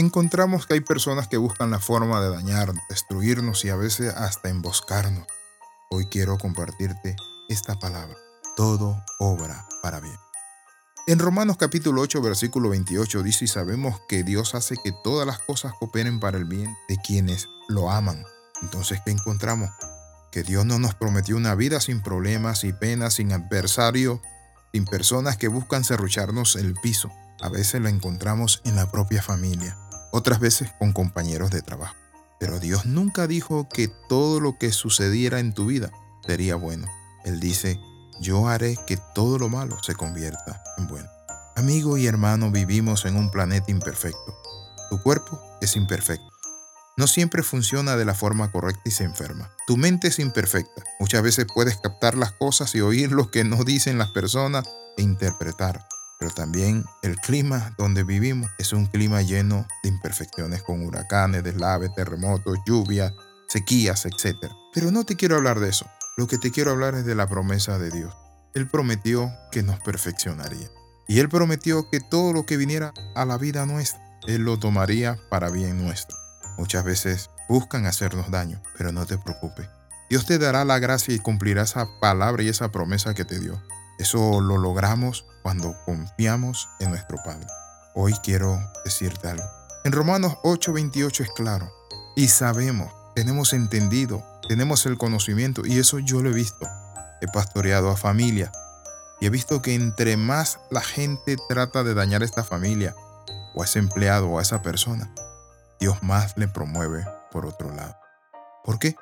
encontramos que hay personas que buscan la forma de dañarnos, destruirnos y a veces hasta emboscarnos. Hoy quiero compartirte esta palabra. Todo obra para bien. En Romanos capítulo 8 versículo 28 dice y sabemos que Dios hace que todas las cosas cooperen para el bien de quienes lo aman. Entonces, ¿qué encontramos? Que Dios no nos prometió una vida sin problemas y penas, sin adversario, sin personas que buscan serrucharnos el piso. A veces la encontramos en la propia familia, otras veces con compañeros de trabajo. Pero Dios nunca dijo que todo lo que sucediera en tu vida sería bueno. Él dice, yo haré que todo lo malo se convierta en bueno. Amigo y hermano, vivimos en un planeta imperfecto. Tu cuerpo es imperfecto. No siempre funciona de la forma correcta y se enferma. Tu mente es imperfecta. Muchas veces puedes captar las cosas y oír lo que no dicen las personas e interpretar. Pero también el clima donde vivimos es un clima lleno de imperfecciones con huracanes, deslaves, terremotos, lluvias, sequías, etc. Pero no te quiero hablar de eso. Lo que te quiero hablar es de la promesa de Dios. Él prometió que nos perfeccionaría. Y Él prometió que todo lo que viniera a la vida nuestra, Él lo tomaría para bien nuestro. Muchas veces buscan hacernos daño, pero no te preocupes. Dios te dará la gracia y cumplirá esa palabra y esa promesa que te dio. Eso lo logramos cuando confiamos en nuestro Padre. Hoy quiero decirte algo. En Romanos 8:28 es claro. Y sabemos, tenemos entendido tenemos el conocimiento y eso yo lo he visto. He pastoreado a familia y he visto que entre más la gente trata de dañar a esta familia o a ese empleado o a esa persona, Dios más le promueve por otro lado. ¿Por qué?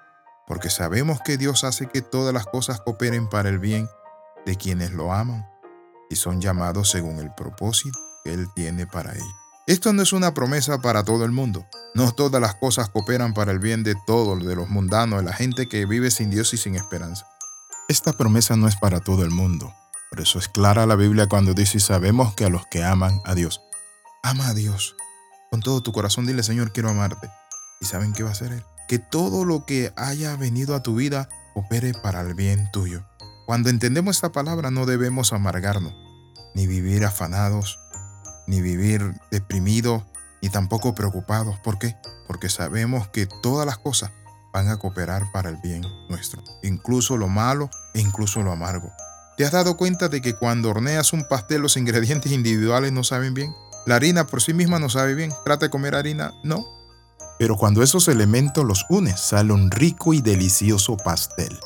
Porque sabemos que Dios hace que todas las cosas cooperen para el bien de quienes lo aman y son llamados según el propósito que Él tiene para ellos. Esto no es una promesa para todo el mundo. No todas las cosas cooperan para el bien de todos, de los mundanos, de la gente que vive sin Dios y sin esperanza. Esta promesa no es para todo el mundo. Por eso es clara la Biblia cuando dice sabemos que a los que aman a Dios. Ama a Dios. Con todo tu corazón dile, Señor, quiero amarte. ¿Y saben qué va a hacer Él? Que todo lo que haya venido a tu vida opere para el bien tuyo. Cuando entendemos esta palabra no debemos amargarnos, ni vivir afanados, ni vivir deprimidos, ni tampoco preocupados. ¿Por qué? Porque sabemos que todas las cosas van a cooperar para el bien nuestro, incluso lo malo e incluso lo amargo. ¿Te has dado cuenta de que cuando horneas un pastel los ingredientes individuales no saben bien? La harina por sí misma no sabe bien. ¿Trata de comer harina? No. Pero cuando esos elementos los unes, sale un rico y delicioso pastel.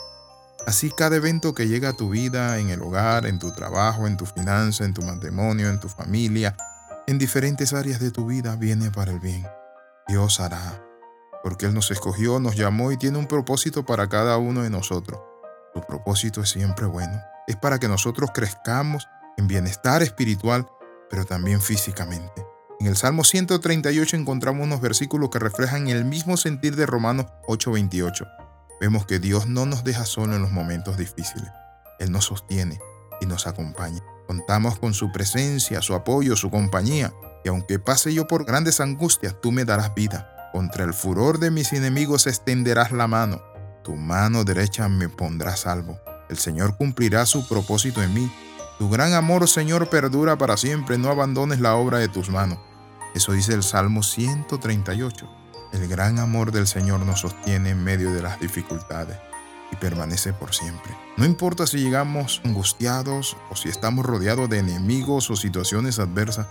Así cada evento que llega a tu vida, en el hogar, en tu trabajo, en tu finanza, en tu matrimonio, en tu familia, en diferentes áreas de tu vida viene para el bien. Dios hará, porque Él nos escogió, nos llamó y tiene un propósito para cada uno de nosotros. Su propósito es siempre bueno. Es para que nosotros crezcamos en bienestar espiritual, pero también físicamente. En el Salmo 138 encontramos unos versículos que reflejan el mismo sentir de Romanos 8:28. Vemos que Dios no nos deja solo en los momentos difíciles. Él nos sostiene y nos acompaña. Contamos con su presencia, su apoyo, su compañía, y aunque pase yo por grandes angustias, tú me darás vida. Contra el furor de mis enemigos extenderás la mano, tu mano derecha me pondrá salvo. El Señor cumplirá su propósito en mí. Tu gran amor, Señor, perdura para siempre, no abandones la obra de tus manos. Eso dice el Salmo 138. El gran amor del Señor nos sostiene en medio de las dificultades y permanece por siempre. No importa si llegamos angustiados o si estamos rodeados de enemigos o situaciones adversas,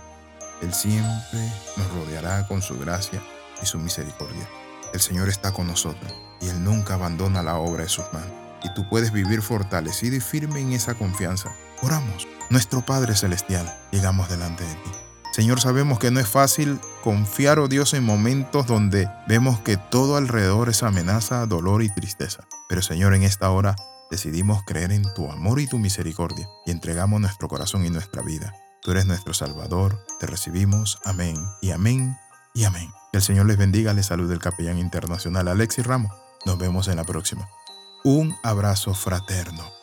Él siempre nos rodeará con su gracia y su misericordia. El Señor está con nosotros y Él nunca abandona la obra de sus manos. Y tú puedes vivir fortalecido y firme en esa confianza. Oramos. Nuestro Padre Celestial, llegamos delante de ti. Señor, sabemos que no es fácil confiar, oh Dios, en momentos donde vemos que todo alrededor es amenaza, dolor y tristeza. Pero Señor, en esta hora decidimos creer en tu amor y tu misericordia y entregamos nuestro corazón y nuestra vida. Tú eres nuestro Salvador, te recibimos, amén y amén y amén. Que el Señor les bendiga, les saluda el capellán internacional Alexis Ramos. Nos vemos en la próxima. Un abrazo fraterno.